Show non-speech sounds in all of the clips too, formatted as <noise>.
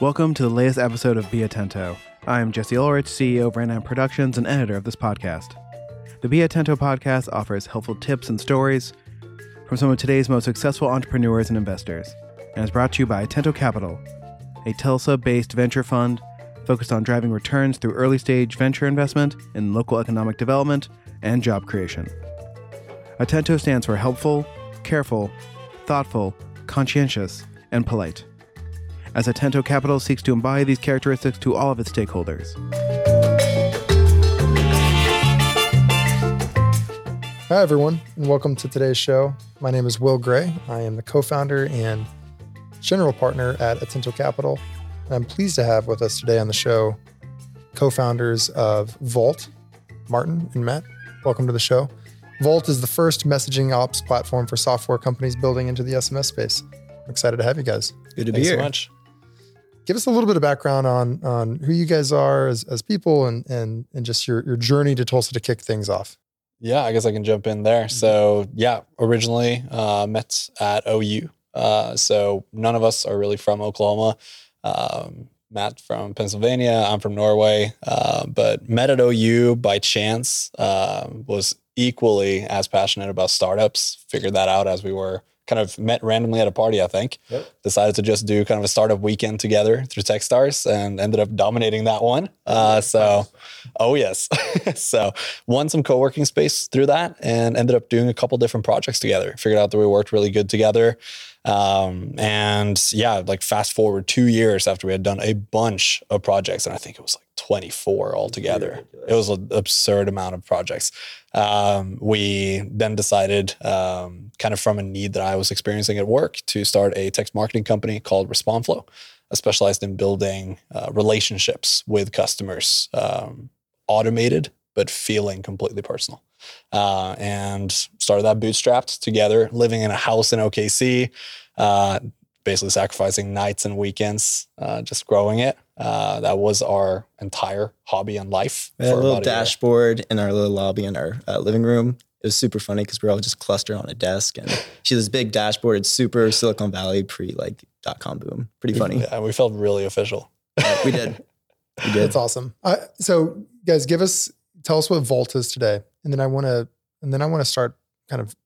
Welcome to the latest episode of Be Atento. I am Jesse Ulrich, CEO of Random Productions and editor of this podcast. The Be Atento podcast offers helpful tips and stories from some of today's most successful entrepreneurs and investors, and is brought to you by Atento Capital, a Tulsa based venture fund focused on driving returns through early stage venture investment in local economic development and job creation. Atento stands for helpful, careful, thoughtful, conscientious, and polite. As Atento Capital seeks to embody these characteristics to all of its stakeholders. Hi, everyone, and welcome to today's show. My name is Will Gray. I am the co founder and general partner at Atento Capital. And I'm pleased to have with us today on the show co founders of Volt, Martin and Matt. Welcome to the show. Volt is the first messaging ops platform for software companies building into the SMS space. I'm excited to have you guys. Good to Thanks be here. so much. Give us a little bit of background on on who you guys are as, as people and and and just your your journey to Tulsa to kick things off. Yeah, I guess I can jump in there. So, yeah, originally uh, met at OU. Uh, so, none of us are really from Oklahoma. Um, Matt from Pennsylvania. I'm from Norway. Uh, but met at OU by chance. Uh, was equally as passionate about startups. Figured that out as we were kind of met randomly at a party, I think. Yep. Decided to just do kind of a startup weekend together through Techstars and ended up dominating that one. Uh, so, oh, yes. <laughs> so, won some co-working space through that and ended up doing a couple different projects together. Figured out that we worked really good together. Um, and yeah, like fast forward two years after we had done a bunch of projects, and I think it was like 24 altogether. It was an absurd amount of projects. Um, we then decided, um, kind of from a need that I was experiencing at work, to start a text marketing company called RespondFlow, uh, specialized in building uh, relationships with customers, um, automated but feeling completely personal. Uh, and started that bootstrapped together, living in a house in OKC, uh, basically sacrificing nights and weekends, uh, just growing it. Uh, that was our entire hobby and life. We had a little about a dashboard in our little lobby in our uh, living room. It was super funny because we were all just clustered on a desk, and <laughs> she had this big dashboard. It's super Silicon Valley pre like dot com boom. Pretty funny. Yeah, we felt really official. Yeah, we did. <laughs> We did. That's awesome. Uh, so, guys, give us tell us what Volt is today, and then I want to and then I want to start kind of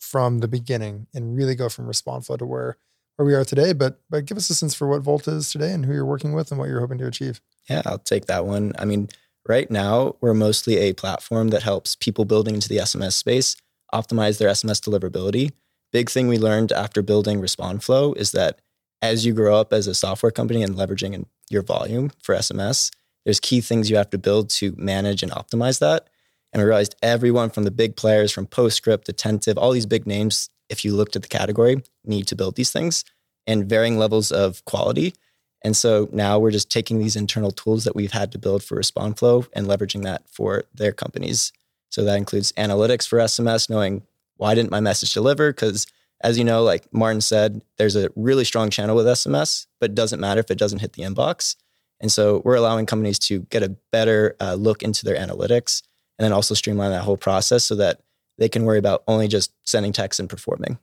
from the beginning and really go from RespondFlow to where where we are today. But but give us a sense for what Volt is today and who you're working with and what you're hoping to achieve. Yeah, I'll take that one. I mean, right now we're mostly a platform that helps people building into the SMS space optimize their SMS deliverability. Big thing we learned after building RespondFlow is that as you grow up as a software company and leveraging your volume for SMS, there's key things you have to build to manage and optimize that. And we realized everyone from the big players, from PostScript, Attentive, all these big names, if you looked at the category, need to build these things and varying levels of quality. And so now we're just taking these internal tools that we've had to build for RespondFlow and leveraging that for their companies. So that includes analytics for SMS, knowing why didn't my message deliver? Because as you know, like Martin said, there's a really strong channel with SMS, but it doesn't matter if it doesn't hit the inbox. And so we're allowing companies to get a better uh, look into their analytics and then also streamline that whole process so that they can worry about only just sending text and performing.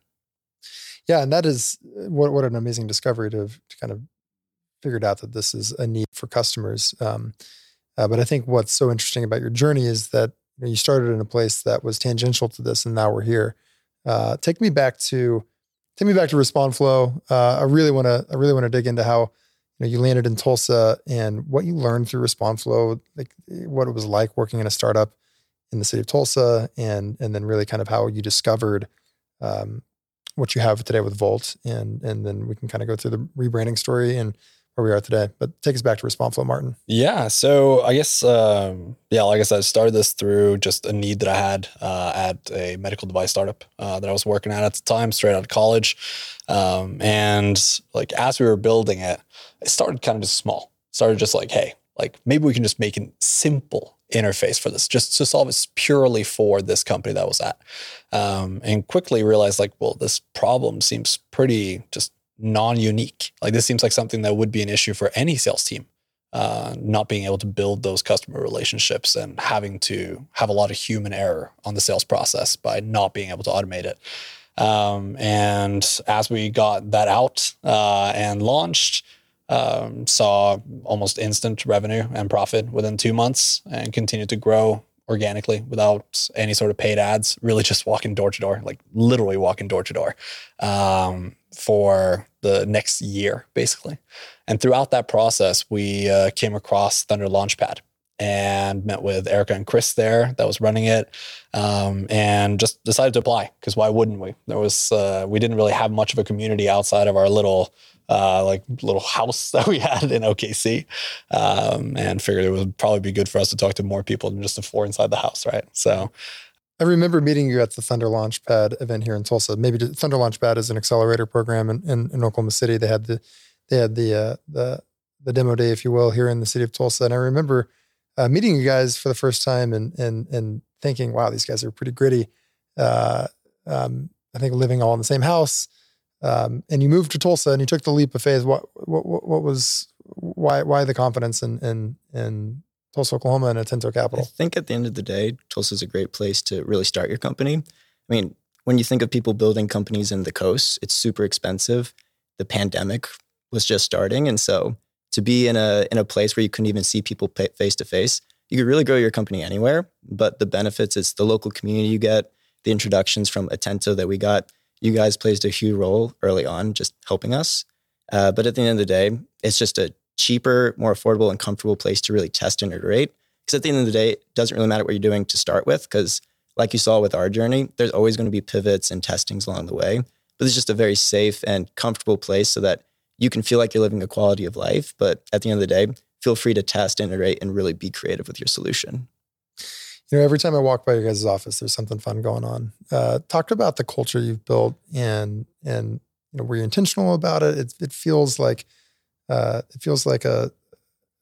Yeah, and that is uh, what what an amazing discovery to to kind of figured out that this is a need for customers. Um, uh, but I think what's so interesting about your journey is that you, know, you started in a place that was tangential to this, and now we're here. Uh, take me back to take me back to RespondFlow. Uh, I really want to I really want to dig into how you know you landed in Tulsa and what you learned through RespondFlow, like what it was like working in a startup in the city of Tulsa, and and then really kind of how you discovered um, what you have today with Volt, and and then we can kind of go through the rebranding story and where we are today. But take us back to RespondFlow, Martin. Yeah. So I guess, um, yeah, like I said, I started this through just a need that I had uh, at a medical device startup uh, that I was working at at the time, straight out of college. Um, and like as we were building it, it started kind of just small. Started just like, hey, like maybe we can just make a simple interface for this, just to solve it purely for this company that was at. Um, and quickly realized like, well, this problem seems pretty just non-unique. Like this seems like something that would be an issue for any sales team. Uh, not being able to build those customer relationships and having to have a lot of human error on the sales process by not being able to automate it. Um, and as we got that out uh, and launched, Um, saw almost instant revenue and profit within two months and continued to grow organically without any sort of paid ads, really just walking door to door, like literally walking door to door um, for the next year, basically. And throughout that process, we uh, came across Thunder Launchpad and met with Erica and Chris there that was running it um, and just decided to apply because why wouldn't we? There was, uh, we didn't really have much of a community outside of our little uh, like little house <laughs> that we had in OKC, um, and figured it would probably be good for us to talk to more people than just the four inside the house, right? So. I remember meeting you at the Thunder Launchpad event here in Tulsa. Maybe Thunder Launchpad is an accelerator program in, in, in Oklahoma City. They had the they had the uh, the the demo day, if you will, here in the city of Tulsa. And I remember uh, meeting you guys for the first time and and and thinking, wow, these guys are pretty gritty. Uh, um, I think living all in the same house, um, and you moved to Tulsa and you took the leap of faith. What what what was why why the confidence in in in Tulsa, Oklahoma, and Atento Capital? I think at the end of the day, Tulsa is a great place to really start your company. I mean, when you think of people building companies in the coast, it's super expensive. The pandemic was just starting, and so to be in a in a place where you couldn't even see people face to face, you could really grow your company anywhere. But the benefits, it's the local community you get, the introductions from Atento that we got you guys played a huge role early on, just helping us. Uh, but at the end of the day, it's just a cheaper, more affordable, and comfortable place to really test and iterate. Because at the end of the day, it doesn't really matter what you're doing to start with. Because, like you saw with our journey, there's always going to be pivots and testings along the way. But it's just a very safe and comfortable place so that you can feel like you're living a quality of life. But at the end of the day, feel free to test, iterate, and really be creative with your solution you know, every time I walk by your guys' office, there's something fun going on. Uh, talk about the culture you've built and and you know, were you intentional about it? It, it feels like uh, it feels like a,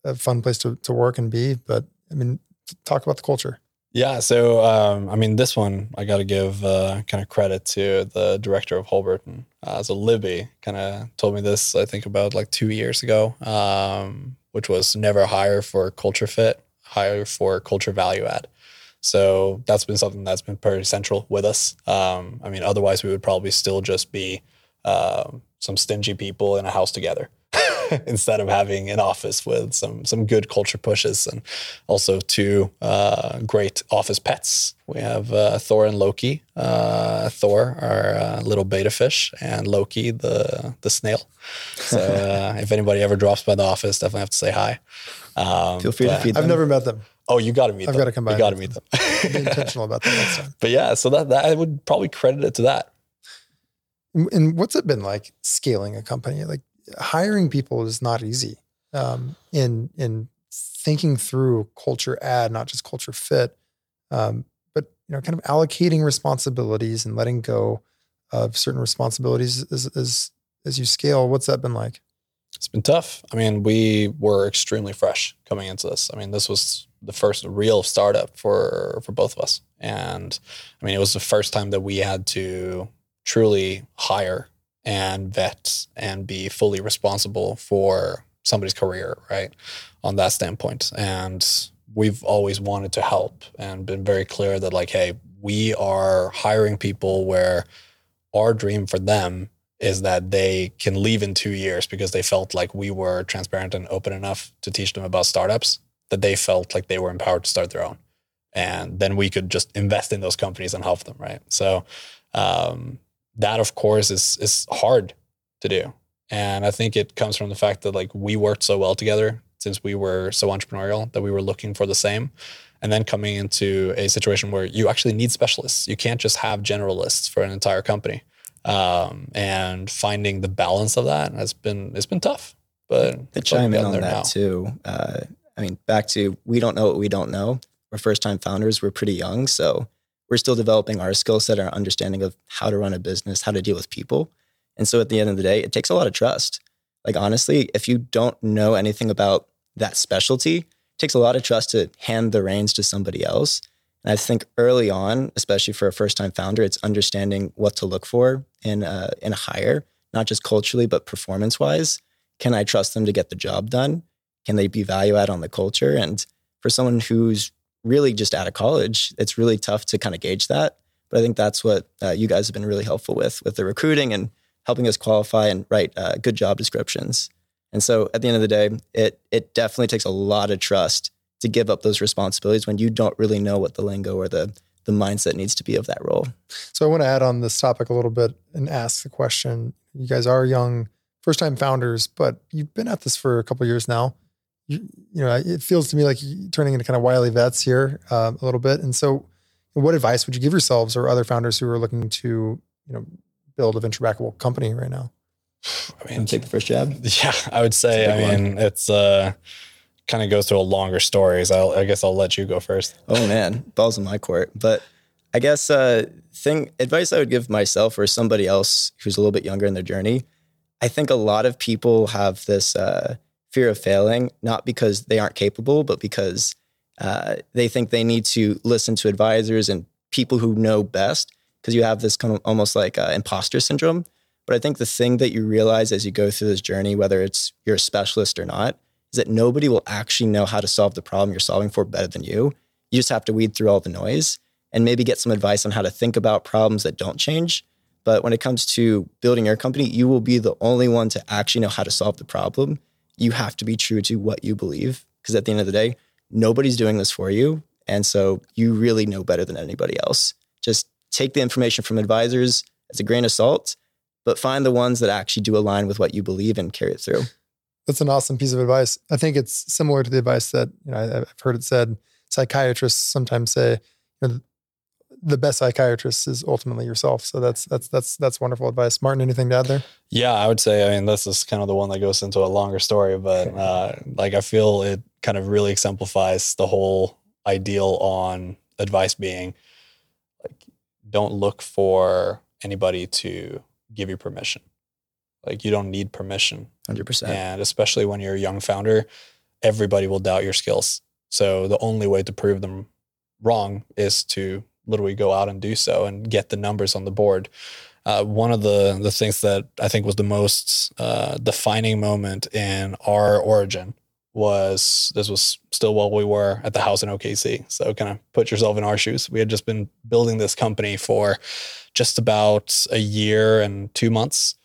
a fun place to, to work and be. But I mean, talk about the culture. Yeah. So, um, I mean, this one I got to give uh, kind of credit to the director of Holberton. Uh, so Libby kind of told me this, I think, about like two years ago, um, which was never hire for culture fit, hire for culture value add. So that's been something that's been pretty central with us. Um, I mean, otherwise we would probably still just be uh, some stingy people in a house together. <laughs> instead of having an office with some some good culture pushes and also two uh, great office pets. We have uh, Thor and Loki. Uh, Thor, our uh, little beta fish, and Loki, the the snail. So <laughs> uh, if anybody ever drops by the office, definitely have to say hi. Um, Feel free to feed them. I've never met them. Oh, you got to meet them. I've got to come by. You got to meet them. be intentional about that next time. <laughs> But yeah, so that, that I would probably credit it to that. And what's it been like scaling a company? Like hiring people is not easy. Um, in in thinking through culture add, not just culture fit, um, but you know, kind of allocating responsibilities and letting go of certain responsibilities as as as you scale. What's that been like? It's been tough. I mean, we were extremely fresh coming into this. I mean, this was the first real startup for for both of us, and I mean, it was the first time that we had to truly hire and vet and be fully responsible for somebody's career, right? On that standpoint, and we've always wanted to help and been very clear that like, hey, we are hiring people where our dream for them is that they can leave in two years because they felt like we were transparent and open enough to teach them about startups that they felt like they were empowered to start their own. And then we could just invest in those companies and help them, right? So um, that, of course, is is hard to do. And I think it comes from the fact that like we worked so well together since we were so entrepreneurial that we were looking for the same. And then coming into a situation where you actually need specialists. You can't just have generalists for an entire company um, and finding the balance of that has been it's been tough. But to chime in on that now. too, uh, I mean, back to we don't know what we don't know. We're first time founders. We're pretty young, so we're still developing our skill set, our understanding of how to run a business, how to deal with people. And so at the end of the day, it takes a lot of trust. Like honestly, if you don't know anything about that specialty, it takes a lot of trust to hand the reins to somebody else and I think early on, especially for a first time founder, it's understanding what to look for in a, in a hire, not just culturally, but performance wise. Can I trust them to get the job done? Can they be value add on the culture? And for someone who's really just out of college, it's really tough to kind of gauge that. But I think that's what uh, you guys have been really helpful with, with the recruiting and helping us qualify and write uh, good job descriptions. And so at the end of the day, it it definitely takes a lot of trust to give up those responsibilities when you don't really know what the lingo or the the mindset needs to be of that role. So I want to add on this topic a little bit and ask the question. You guys are young, first time founders, but you've been at this for a couple years now. You, you, know, it feels to me like you're turning into kind of wily vets here uh, a little bit. And so, what advice would you give yourselves or other founders who are looking to, you know, build a venture backable company right now? I mean, take the first jab. <laughs> Yeah, I would say. I mean, one. it's uh, kind of goes through a longer story. So I'll, I guess I'll let you go first. Oh man, balls in my court. But I guess uh, thing advice I would give myself or somebody else who's a little bit younger in their journey. I think a lot of people have this uh, fear of failing, not because they aren't capable, but because uh, they think they need to listen to advisors and people who know best. Because you have this kind of almost like uh, imposter syndrome. But I think the thing that you realize as you go through this journey, whether it's you're a specialist or not, is that nobody will actually know how to solve the problem you're solving for better than you. You just have to weed through all the noise and maybe get some advice on how to think about problems that don't change. But when it comes to building your company, you will be the only one to actually know how to solve the problem. You have to be true to what you believe because at the end of the day, nobody's doing this for you. And so you really know better than anybody else. Just take the information from advisors as a grain of salt, but find the ones that actually do align with what you believe and carry it through. That's an awesome piece of advice. I think it's similar to the advice that you know I've heard it said. Psychiatrists sometimes say, you know, the best psychiatrist is ultimately yourself. So that's that's that's that's wonderful advice. Martin, anything to add there? Yeah, I would say. I mean, this is kind of the one that goes into a longer story, but uh, like I feel it kind of really exemplifies the whole ideal on advice being like, don't look for anybody to give you permission. Like you don't need permission. 100%. And especially when you're a young founder, everybody will doubt your skills. So the only way to prove them wrong is to literally go out and do so and get the numbers on the board. Uh, one of the the things that I think was the most uh, defining moment in our origin was this was still while we were at the house in OKC. So kind of put yourself in our shoes. We had just been building this company for just about a year and two months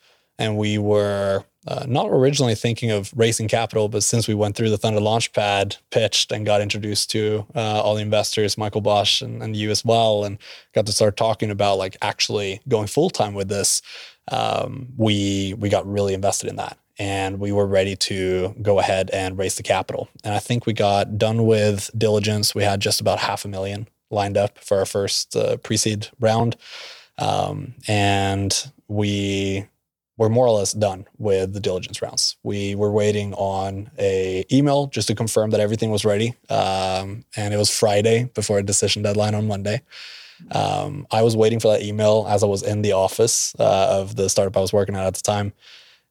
and we were uh, not originally thinking of raising capital, but since we went through the Thunder Launchpad, pitched and got introduced to uh, all the investors, Michael Bosch and, and, you as well, and got to start talking about like actually going full time with this, um, we we got really invested in that, and we were ready to go ahead and raise the capital. And I think we got done with diligence. We had just about half a million lined up for our first uh, pre-seed round, um, and we we're more or less done with the diligence rounds. We were waiting on a email just to confirm that everything was ready, um, and it was Friday before a decision deadline on Monday. Um, I was waiting for that email as I was in the office uh, of the startup I was working at at the time,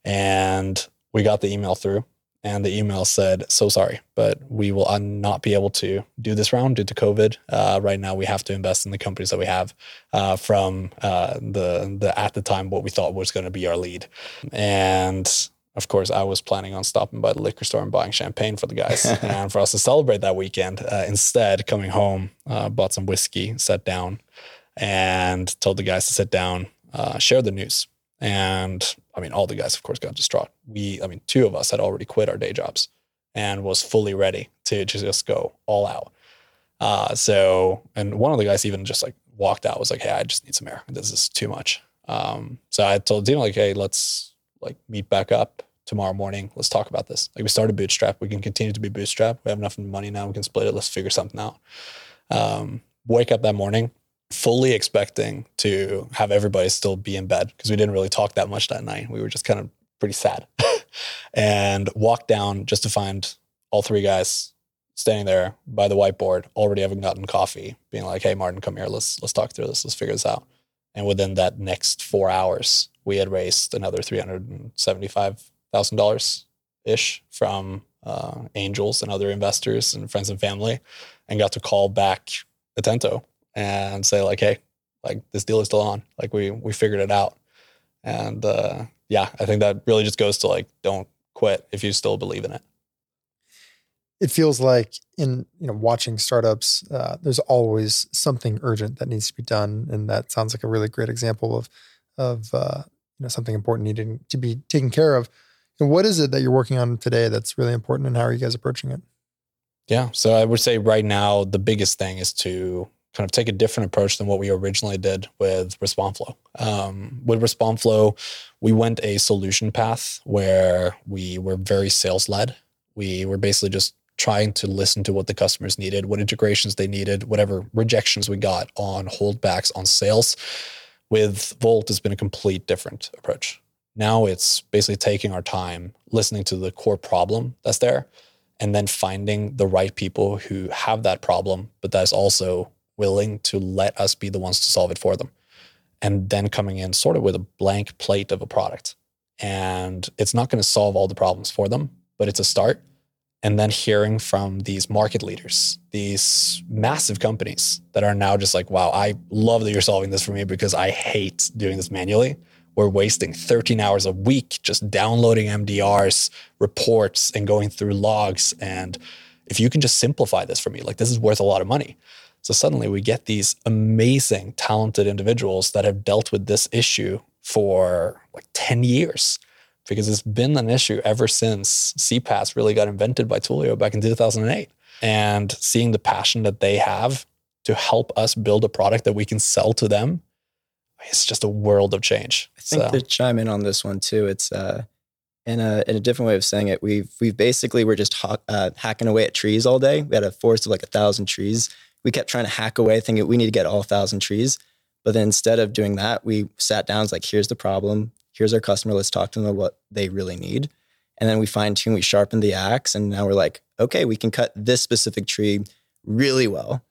and we got the email through and the email said, "So sorry, but we will not be able to do this round due to COVID. Uh, right now, we have to invest in the companies that we have uh, from uh, the the at the time what we thought was going to be our lead." And of course, I was planning on stopping by the liquor store and buying champagne for the guys <laughs> and for us to celebrate that weekend. Uh, instead, coming home, uh, bought some whiskey, sat down, and told the guys to sit down, uh, share the news. And I mean, all the guys, of course, got distraught. We, I mean, two of us had already quit our day jobs and was fully ready to just go all out. Uh, so, and one of the guys even just like walked out, was like, "Hey, I just need some air. This is too much." Um, so I told team like, "Hey, let's like meet back up tomorrow morning. Let's talk about this. Like, we started Bootstrap. We can continue to be Bootstrap. We have enough money now. We can split it. Let's figure something out." Um, wake up that morning, fully expecting to have everybody still be in bed because we didn't really talk that much that night. We were just kind of pretty sad <laughs> and walked down just to find all three guys standing there by the whiteboard, already having gotten coffee, being like, "Hey, Martin, come here. Let's let's talk through this. Let's figure this out." And within that next four hours, we had raised another three hundred and seventy-five thousand dollars ish from uh, angels and other investors and friends and family, and got to call back Atento and say like, hey, like this deal is still on. Like we we figured it out. And uh, yeah, I think that really just goes to like don't quit if you still believe in it. It feels like in you know watching startups, uh, there's always something urgent that needs to be done, and that sounds like a really great example of of uh, you know something important needing to be taken care of. And what is it that you're working on today that's really important, and how are you guys approaching it? Yeah. So I would say right now the biggest thing is to kind of take a different approach than what we originally did with RespondFlow. Um, with RespondFlow, we went a solution path where we were very sales led. We were basically just trying to listen to what the customers needed, what integrations they needed, whatever rejections we got on holdbacks on sales. With Volt, has been a complete different approach. Now it's basically taking our time, listening to the core problem that's there, and then finding the right people who have that problem, but that's also willing to let us be the ones to solve it for them. And then coming in sort of with a blank plate of a product. And it's not going to solve all the problems for them, but it's a start. And then hearing from these market leaders, these massive companies that are now just like, wow, I love that you're solving this for me because I hate doing this manually. We're wasting 13 hours a week just downloading MDRs, reports, and going through logs. And if you can just simplify this for me, like this is worth a lot of money. So suddenly we get these amazing, talented individuals that have dealt with this issue for like 10 years because it's been an issue ever since CPaaS really got invented by Twilio back in 2008. And seeing the passion that they have to help us build a product that we can sell to them, it's just a world of change. I think so. to chime in on this one too, it's uh, in a in a different way of saying it. We've we've basically we're just ha- uh, hacking away at trees all day. We had a forest of like a thousand trees we kept trying to hack away, thinking we need to get all thousand trees. But then instead of doing that, we sat down, like, here's the problem. Here's our customer. Let's talk to them about what they really need. And then we fine tune, we sharpen the axe. And now we're like, okay, we can cut this specific tree really well.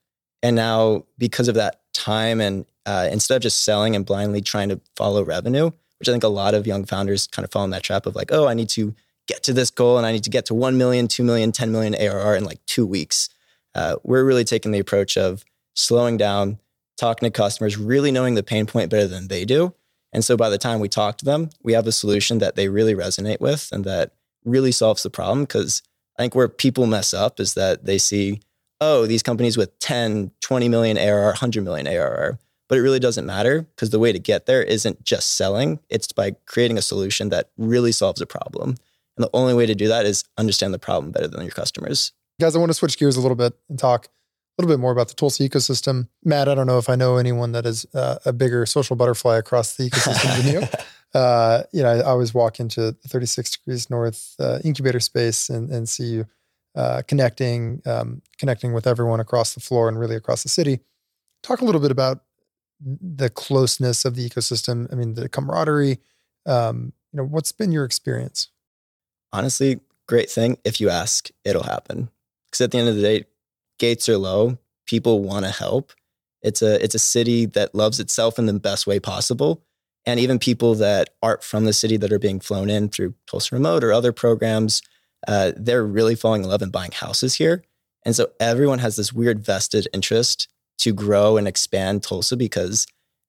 And now, because of that time, and uh, instead of just selling and blindly trying to follow revenue, which I think a lot of young founders kind of fall in that trap of like, oh, I need to get to this goal and I need to get to 1 million, 2 million, 10 million ARR in like two weeks uh, we're really taking the approach of slowing down, talking to customers, really knowing the pain point better than they do. And so by the time we talk to them, we have a solution that they really resonate with and that really solves the problem. Because I think where people mess up is that they see, oh, these companies with 10, 20 million ARR, 100 million ARR. But it really doesn't matter because the way to get there isn't just selling, it's by creating a solution that really solves a problem. And the only way to do that is understand the problem better than your customers. Guys, I want to switch gears a little bit and talk a little bit more about the Tulsa ecosystem. Matt, I don't know if I know anyone that is uh, a bigger social butterfly across the ecosystem than you. <laughs> Uh, you know, I, I, always walk into 36 degrees north uh, incubator space and, and see you uh, connecting, um, connecting with everyone across the floor and really across the city. Talk a little bit about the closeness of the ecosystem. I mean, the camaraderie. Um, you know, what's been your experience? Honestly, great thing. If you ask, it'll happen. Because at the end of the day, gates are low. People want to help. It's a it's a city that loves itself in the best way possible. And even people that aren't from the city that are being flown in through Tulsa Remote or other programs, uh, they're really falling in love and buying houses here. And so everyone has this weird vested interest to grow and expand Tulsa because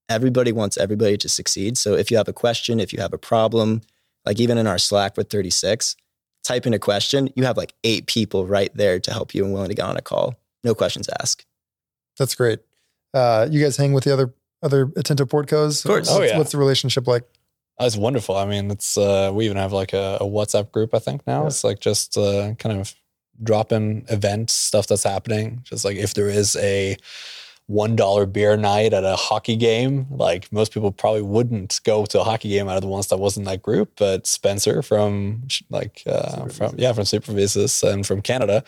everybody wants everybody to succeed. So if you have a question, if you have a problem, like even in our Slack with 36, type in a question, you have like eight people right there to help you and willing to get on a call. No questions asked. That's great. Uh, you guys hang with the other other Atento portcos? Of course. What's, oh, yeah. what's the relationship like? Oh, it's wonderful. I mean, it's uh, we even have like a, a WhatsApp group. I think now yeah. it's like just uh, kind of drop in events, stuff that's happening. Just like if there is a one dollar beer night at a hockey game. Like most people probably wouldn't go to a hockey game out of the ones that was in that group, but Spencer from like uh, from yeah from Supervisus and from Canada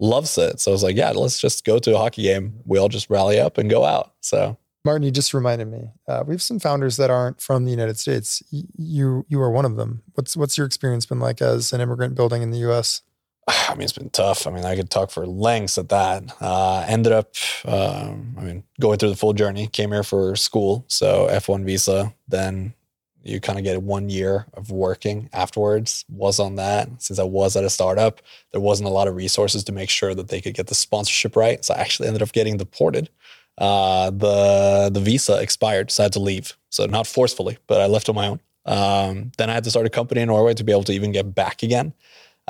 loves it. So I was like, yeah, let's just go to a hockey game. We all just rally up and go out. So Martin, you just reminded me. Uh, we have some founders that aren't from the United States. You you are one of them. What's what's your experience been like as an immigrant building in the U.S.? <sighs> I mean, it's been tough. I mean, I could talk for lengths at that. Uh, ended up, um, I mean, going through the full journey. Came here for school, so F1 visa. Then you kind of get one year of working afterwards. Was on that since I was at a startup. There wasn't a lot of resources to make sure that they could get the sponsorship right. So I actually ended up getting deported. Uh, the the visa expired, so I had to leave. So not forcefully, but I left on my own. Um, then I had to start a company in Norway to be able to even get back again.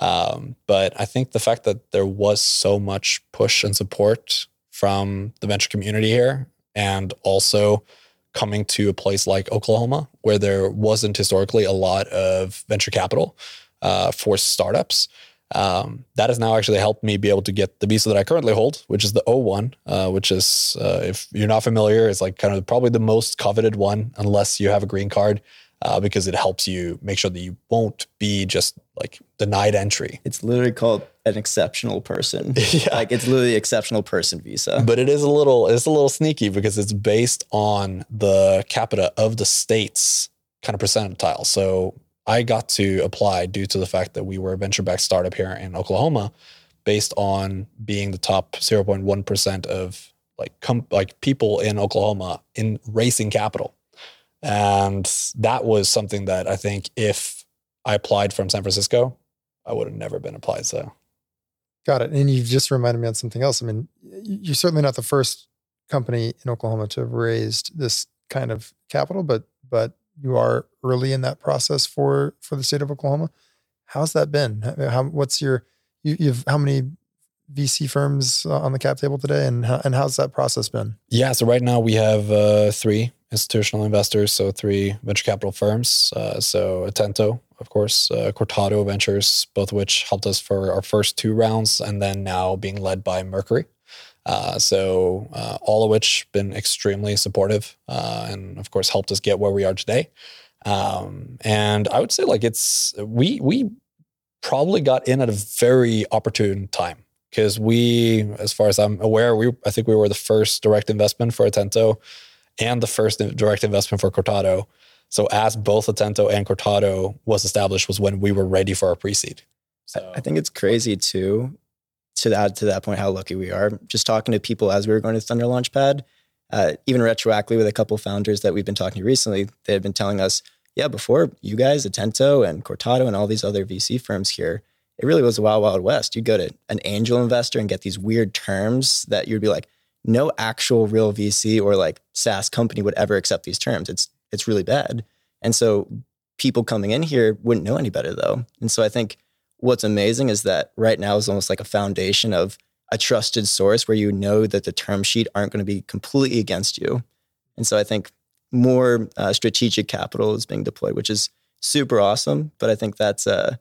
Um, but I think the fact that there was so much push and support from the venture community here, and also coming to a place like Oklahoma, where there wasn't historically a lot of venture capital, uh, for startups. Um, that has now actually helped me be able to get the visa that I currently hold, which is the O1, uh, which is, uh, if you're not familiar, is like kind of probably the most coveted one, unless you have a green card, uh, because it helps you make sure that you won't be just like denied entry. It's literally called an exceptional person. <laughs> Yeah. Like it's literally exceptional person visa. But it is a little, it's a little sneaky because it's based on the capita of the state's kind of percentile. So I got to apply due to the fact that we were a venture backed startup here in Oklahoma, based on being the top 0.1 percent of like com- like people in Oklahoma in raising capital, and that was something that I think if I applied from San Francisco, I would have never been applied. So Got it. And you've just reminded me on something else. I mean, you're certainly not the first company in Oklahoma to have raised this kind of capital, but but you are early in that process for for the state of Oklahoma. How's that been? How, what's your you, you've how many VC firms uh, on the cap table today, and and how's that process been? Yeah, so right now we have uh, three institutional investors, so three venture capital firms. Uh, so Atento, of course, uh, Cortado Ventures, both of which helped us for our first two rounds, and then now being led by Mercury. Uh, so uh, all of which been extremely supportive, uh, and of course helped us get where we are today. Um, and I would say like it's we we probably got in at a very opportune time because we, as far as I'm aware, we I think we were the first direct investment for Atento and the first direct investment for Cortado. So as both Atento and Cortado was established was when we were ready for our pre-seed. So I think it's crazy too, to add to that point, how lucky we are. Just talking to people as we were going to Thunder Launchpad, uh, even retroactively with a couple founders that we've been talking to recently, they had been telling us, yeah, before you guys, Atento and Cortado and all these other VC firms here, it really was a wild, wild west. You'd go to an angel investor and get these weird terms that you'd be like, no actual real VC or like SaaS company would ever accept these terms. It's it's really bad. And so people coming in here wouldn't know any better though. And so I think what's amazing is that right now is almost like a foundation of a trusted source where you know that the term sheet aren't going to be completely against you. And so I think more uh, strategic capital is being deployed, which is super awesome. But I think that's uh,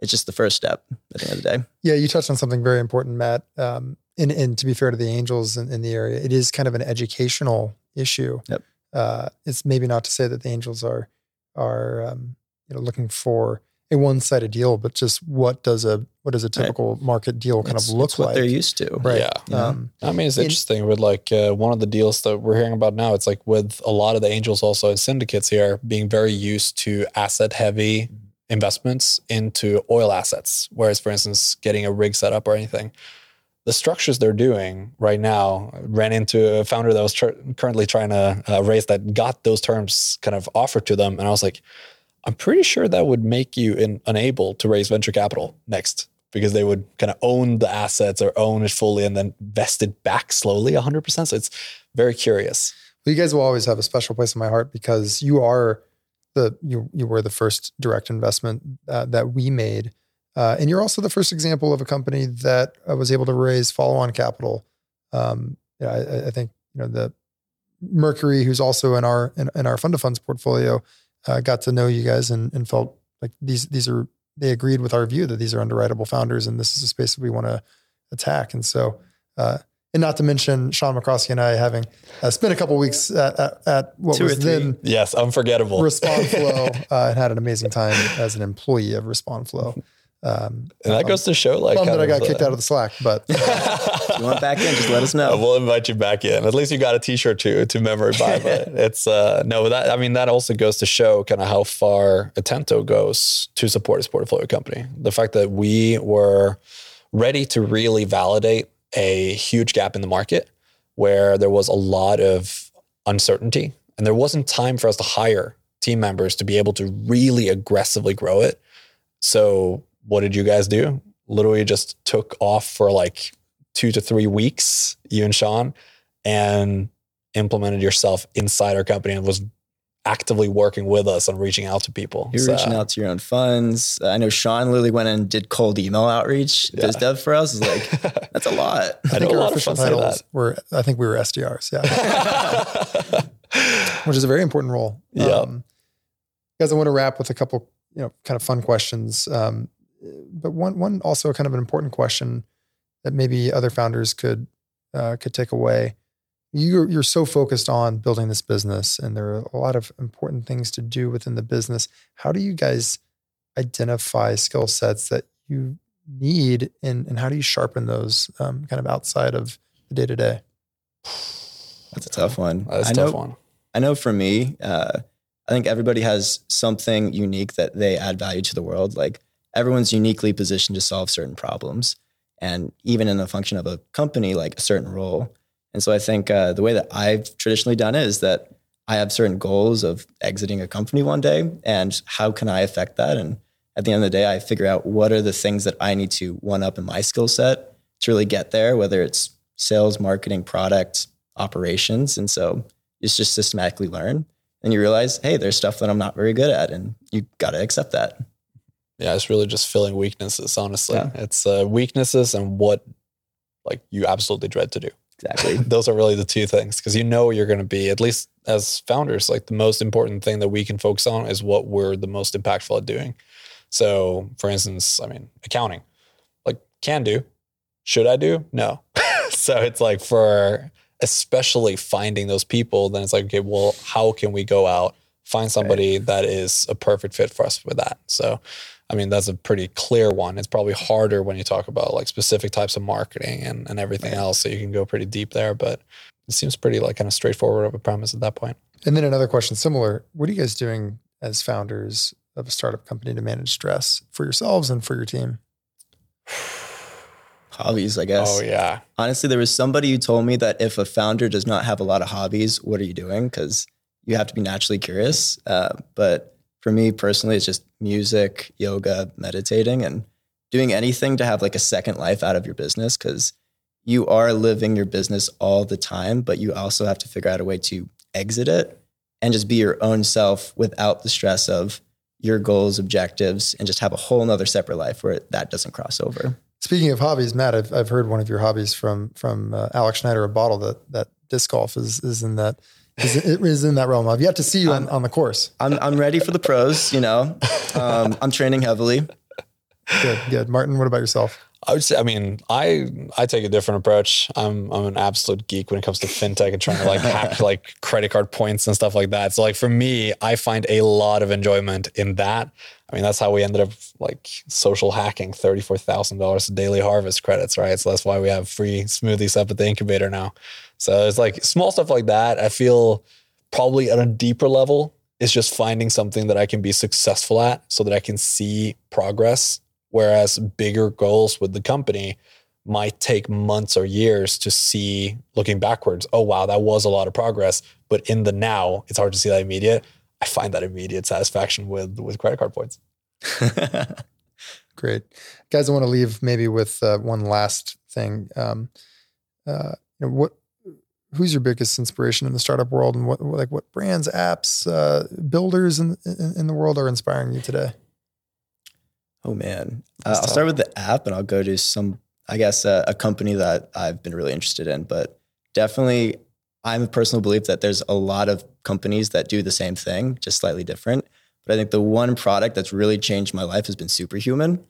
it's just the first step at the end of the day. Yeah, you touched on something very important, Matt. Um, and, and to be fair to the angels in, in the area, it is kind of an educational issue. Yep. Uh, it's maybe not to say that the angels are are um, you know looking for a one sided deal, but just what does a what does a typical market deal kind It's- of look it's what like? they're used to. right. Yeah. You know? Um, I mean, it's In- interesting with like uh, one of the deals that we're hearing about now. It's like with a lot of the angels also in syndicates here being very used to asset heavy investments into oil assets. Whereas, for instance, getting a rig set up or anything, the structures they're doing right now ran into a founder that was tr- currently trying to uh, raise that got those terms kind of offered to them. And I was like, I'm pretty sure that would make you in, unable to raise venture capital next because they would kind of own the assets or own it fully and then vest it back slowly 100%. So it's very curious. Well, you guys will always have a special place in my heart because you are the you you were the first direct investment uh, that we made, uh, and you're also the first example of a company that was able to raise follow-on capital. Um, know, I, I think you know the Mercury, who's also in our in, in our fund of funds portfolio, uh, got to know you guys and, and felt like these these are they agreed with our view that these are underwritable founders and this is a space that we want to attack. And so, uh, and not to mention Sean McCroskey and I having uh, spent a couple weeks at, at, at what Two was then Yes, unforgettable. Respond <laughs> Flow uh, and had an amazing time as an employee of Respond Flow. Um, and that goes to show like that I got kicked out of the Slack, but If <laughs> you want back in, just let us know. <laughs> We'll invite you back in. At least you got a T-shirt to to memory by. But it's uh no that I mean that also goes to show kind of how far Atento goes to support its portfolio company. The fact that we were ready to really validate a huge gap in the market where there was a lot of uncertainty and there wasn't time for us to hire team members to be able to really aggressively grow it. So what did you guys do? Literally just took off for like two to three weeks, you and Sean, and implemented yourself inside our company and was actively working with us and reaching out to people. You're So, reaching out to your own funds. I know Sean literally went and did cold email outreach. Yeah. Does dev for us is like <laughs> that's a lot. I I know think a our lot of official say titles that. were I think we were SDRs, yeah, <laughs> which is a very important role. Yeah. Um, guys, I want to wrap with a couple you know, kind of fun questions. Um, but one one also kind of an important question that maybe other founders could uh, could take away. You're you're so focused on building this business, and there are a lot of important things to do within the business. How do you guys identify skill sets that you need, and and how do you sharpen those um, kind of outside of the day to day? That's a tough one. That's a I tough know, one. I know for me, uh, I think everybody has something unique that they add value to the world. Like everyone's uniquely positioned to solve certain problems, and even in the function of a company, like a certain role. And so I think uh, the way that I've traditionally done it is that I have certain goals of exiting a company one day, and how can I affect that? And at the end of the day, I figure out what are the things that I need to one up in my skill set to really get there, whether it's sales, marketing, product, operations. And so it's just systematically learn. And you realize, hey, there's stuff that I'm not very good at, and you got to accept that. Yeah, it's really just filling weaknesses. Honestly, Yeah. it's uh, weaknesses and what like you absolutely dread to do. Exactly. <laughs> Those are really the two things because you know you're going to be at least as founders. Like the most important thing that we can focus on is what we're the most impactful at doing. So, for instance, I mean, accounting, like can do, should I do? No. <laughs> so it's like for especially finding those people, then it's like, okay, well, how can we go out, find somebody that is a perfect fit for us with that? So, I mean, that's a pretty clear one. It's probably harder when you talk about like specific types of marketing and, and everything Right. else. So you can go pretty deep there, but it seems pretty like kind of straightforward of a premise at that point. And then another question similar. What are you guys doing as founders of a startup company to manage stress for yourselves and for your team? <sighs> Hobbies, I guess. Oh, yeah. Honestly, there was somebody who told me that if a founder does not have a lot of hobbies, what are you doing? Because you have to be naturally curious. Uh, but for me personally, it's just music, yoga, meditating, and doing anything to have like a second life out of your business. Because you are living your business all the time, but you also have to figure out a way to exit it and just be your own self without the stress of your goals, objectives, and just have a whole nother separate life where that doesn't cross over. Speaking of hobbies, Matt, I've, I've heard one of your hobbies from from uh, Alex Schneider, a bottle that that disc golf is is in that is, it is in that realm. I've yet to see you on, on the course. I'm I'm ready for the pros. You know, <laughs> um, I'm training heavily. Good, good. Martin, what about yourself? I would say, I mean, I I take a different approach. I'm I'm an absolute geek when it comes to fintech and trying to like hack <laughs> like credit card points and stuff like that. So like for me, I find a lot of enjoyment in that. I mean, that's how we ended up like social hacking thirty four thousand dollars daily harvest credits, right? So that's why we have free smoothies up at the incubator now. So it's like small stuff like that. I feel probably at a deeper level is just finding something that I can be successful at so that I can see progress. Whereas bigger goals with the company might take months or years to see looking backwards. Oh, wow, that was a lot of progress. But in the now, it's hard to see that immediate. I find that immediate satisfaction with with credit card points. <laughs> Great, guys. I want to leave maybe with uh, one last thing. Um, uh, you know, what who's your biggest inspiration in the startup world, and what like what brands, apps, uh, builders in, in in the world are inspiring you today? Oh man, uh, I'll start with the app, and I'll go to some. I guess uh, a company that I've been really interested in, but definitely, I'm a personal belief that there's a lot of companies that do the same thing, just slightly different. But I think the one product that's really changed my life has been Superhuman.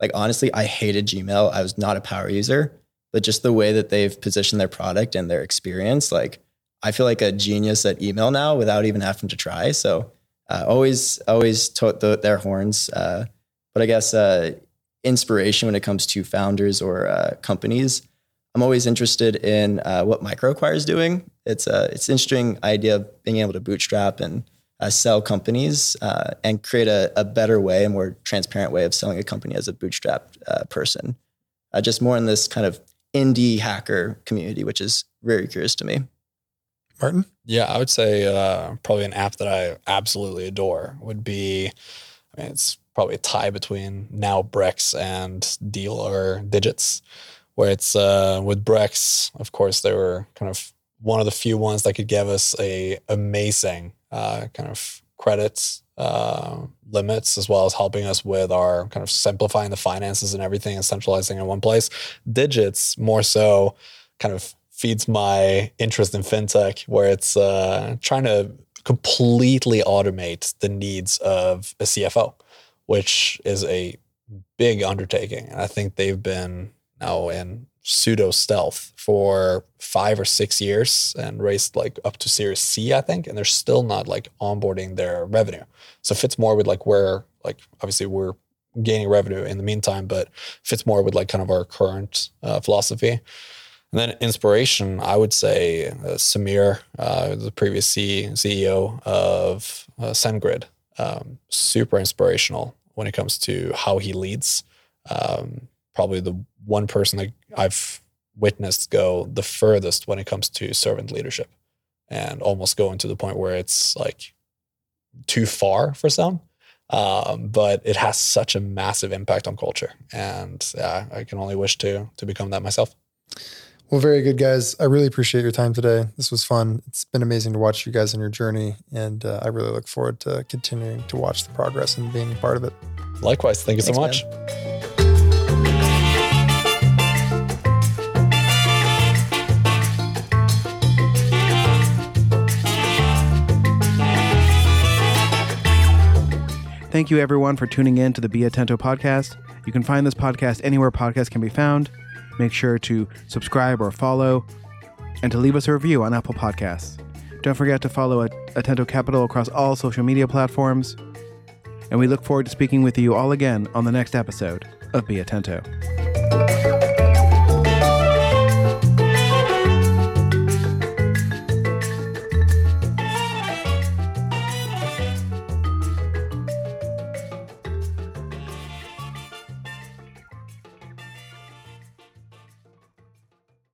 Like honestly, I hated Gmail. I was not a power user, but just the way that they've positioned their product and their experience, like I feel like a genius at email now without even having to try. So uh, always, always tote the, their horns. Uh, but I guess uh, inspiration when it comes to founders or uh, companies. I'm always interested in uh, what MicroAcquire is doing. It's a it's an interesting idea of being able to bootstrap and uh, sell companies uh, and create a, a better way, a more transparent way of selling a company as a bootstrap uh, person. Uh, just more in this kind of indie hacker community, which is very curious to me. Martin, Yeah, I would say uh, probably an app that I absolutely adore would be. I mean, it's probably a tie between now Brex and Deal or Digits, where it's uh, with Brex. Of course, they were kind of one of the few ones that could give us a amazing uh, kind of credits uh, limits, as well as helping us with our kind of simplifying the finances and everything and centralizing in one place. Digits more so kind of feeds my interest in fintech, where it's uh, trying to completely automate the needs of a CFO, which is a big undertaking. And I think they've been now in pseudo stealth for five or six years and raised like up to Series C, I think, and they're still not like onboarding their revenue. So it fits more with like where like obviously we're gaining revenue in the meantime, but fits more with like kind of our current uh, philosophy. And then inspiration, I would say uh, Sameer, uh, the previous C- CEO of uh, SendGrid, um, super inspirational when it comes to how he leads. Um, probably the one person that I've witnessed go the furthest when it comes to servant leadership and almost going to the point where it's like too far for some. Um, but it has such a massive impact on culture. And yeah, I can only wish to to become that myself. Well, very good, guys. I really appreciate your time today. This was fun. It's been amazing to watch you guys on your journey, and uh, I really look forward to continuing to watch the progress and being part of it. Likewise. Thank you Thanks, so much. man. Thank you, everyone, for tuning in to the Be Atento podcast. You can find this podcast anywhere podcasts can be found. Make sure to subscribe or follow and to leave us a review on Apple Podcasts. Don't forget to follow At- Atento Capital across all social media platforms. And we look forward to speaking with you all again on the next episode of Be Atento.